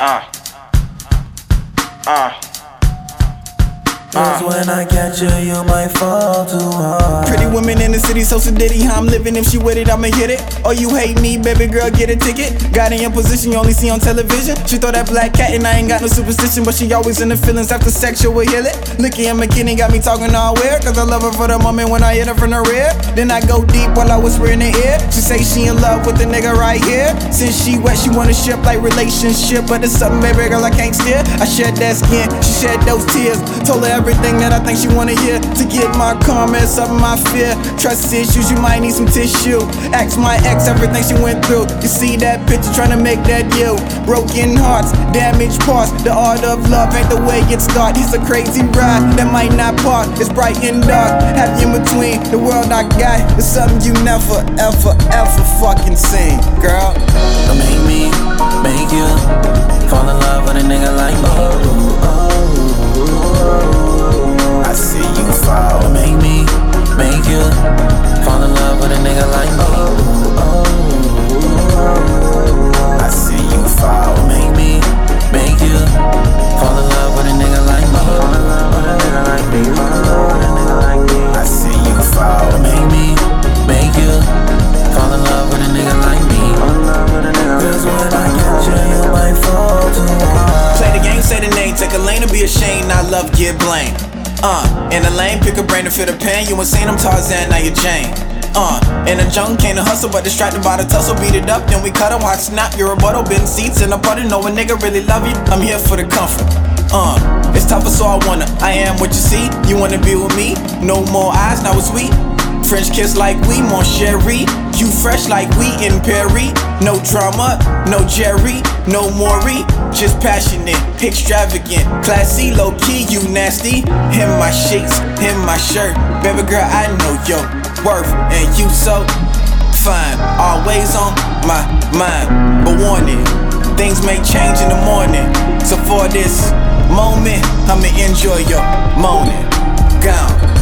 Uh. Ah. Uh. Cause uh. when I catch you, you might fall too hard. Pretty women in the city, so sedity. How I'm living, if she with it, I'ma hit it. Oh, you hate me, baby girl, get a ticket. Got in your position, you only see on television. She throw that black cat, and I ain't got no superstition, but she always in the feelings after sexual heal it. Licky and McKinney got me talking all weird, cause I love her for the moment when I hit her from the rear. Then I go deep while I whisper in her ear. She say she in love with the nigga right here. Since she wet, she wanna ship like relationship, but it's something, baby girl, I can't steer. I shed that skin, she shed those tears. Told her everything that I think she wanna hear to get my comments up my fear. Trust issues, you might need some tissue. Ask my ex everything she went through. You see that picture trying to make that you. Broken hearts, damaged parts. The art of love ain't the way it starts. He's a crazy ride that might not part. It's bright and dark, happy in between. The world I got is something you never, ever, ever fucking seen, girl. Don't make me be ashamed, not love, get blamed. Uh, in the lane, pick a brain to feel the pain. You insane, I'm Tarzan, now you're Jane. Uh, in the jungle, came to hustle, but distracted by the tussle. Beat it up, then we cut 'em, watch snap. Your rebuttal, been seats in a puddle. Know a nigga really love you. I'm here for the comfort. Uh, it's tougher, so I wanna. I am what you see. You wanna be with me? No more eyes, now it's sweet. French kiss like we, mon chéri. You fresh like we in Perry. No drama, no Jerry, no Maury. Just passionate, extravagant, classy, low key. You nasty. In my sheets, in my shirt. Baby girl, I know your worth, and you so fine. Always on my mind, but warning, things may change in the morning. So for this moment, I'ma enjoy your morning. Gone.